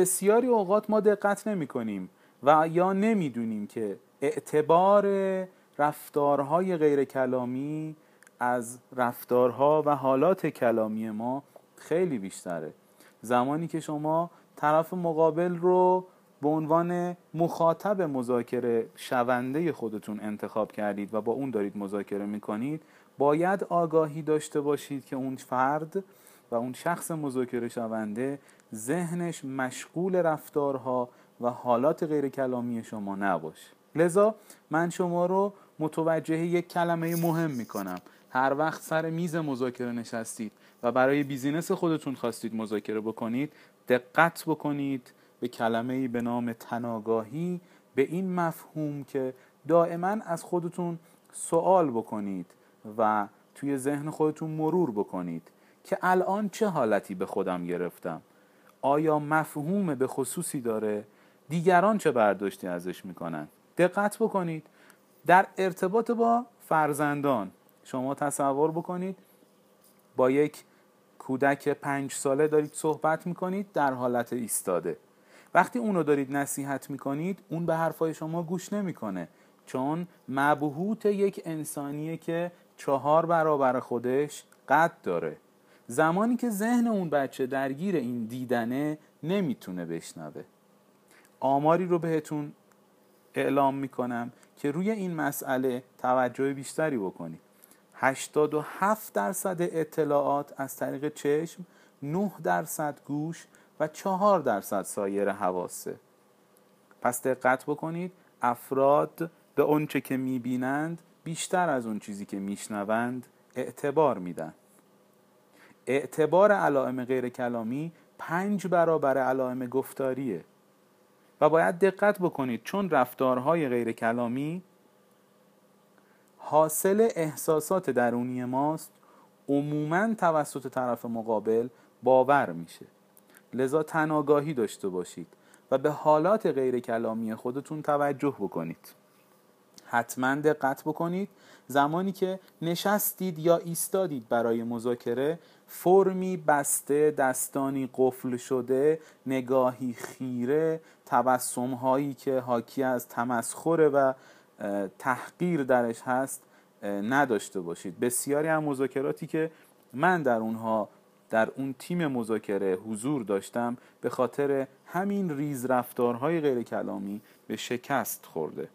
بسیاری اوقات ما دقت نمی کنیم و یا نمی‌دونیم که اعتبار رفتارهای غیر کلامی از رفتارها و حالات کلامی ما خیلی بیشتره. زمانی که شما طرف مقابل رو به عنوان مخاطب مذاکره شونده خودتون انتخاب کردید و با اون دارید مذاکره می‌کنید باید آگاهی داشته باشید که اون فرد و اون شخص مذاکره شونده ذهنش مشغول رفتارها و حالات غیر کلامی شما نباشه. لذا من شما رو متوجه یک کلمه مهم می‌کنم. هر وقت سر میز مذاکره نشستید و برای بیزینس خودتون خواستید مذاکره بکنید دقت بکنید به کلمه به نام تناگاهی به این مفهوم که دائما از خودتون سوال بکنید و توی ذهن خودتون مرور بکنید. که الان چه حالتی به خودم گرفتم؟ آیا مفهوم به خصوصی داره؟ دیگران چه برداشتی ازش می‌کنن؟ دقت بکنید. در ارتباط با فرزندان شما تصور بکنید با یک کودک پنج ساله دارید صحبت می‌کنید در حالت ایستاده. وقتی اونو دارید نصیحت می‌کنید اون به حرفای شما گوش نمی‌کنه چون مبهوت یک انسانیه که چهار برابر خودش قد داره. زمانی که ذهن اون بچه درگیر این دیدنه نمی‌تونه بشنوه. آماری رو بهتون اعلام می‌کنم که روی این مسئله توجه بیشتری بکنید. 87 درصد اطلاعات از طریق چشم 9 درصد گوش و 4 درصد سایر حواسه. پس دقت بکنید افراد به اونچه که می‌بینند بیشتر از اون چیزی که میشنوند اعتبار میدن. اعتبار علائم غیر کلامی پنج برابر علائم گفتاریه. و باید دقت بکنید چون رفتارهای غیر کلامی حاصل احساسات درونی ماست عموما توسط طرف مقابل باور میشه. لذا تناگاهی داشته باشید و به حالات غیر کلامی خودتون توجه بکنید. حتما دقت بکنید. زمانی که نشستید یا ایستادید برای مذاکره فرمی بسته دستانی قفل شده نگاهی خیره تبسم هایی که حاکی از تمسخره و تحقیر درش هست نداشته باشید. بسیاری از مذاکراتی که من در اونها در اون تیم مذاکره حضور داشتم به خاطر همین ریز رفتارهای غیر کلامی به شکست خورده.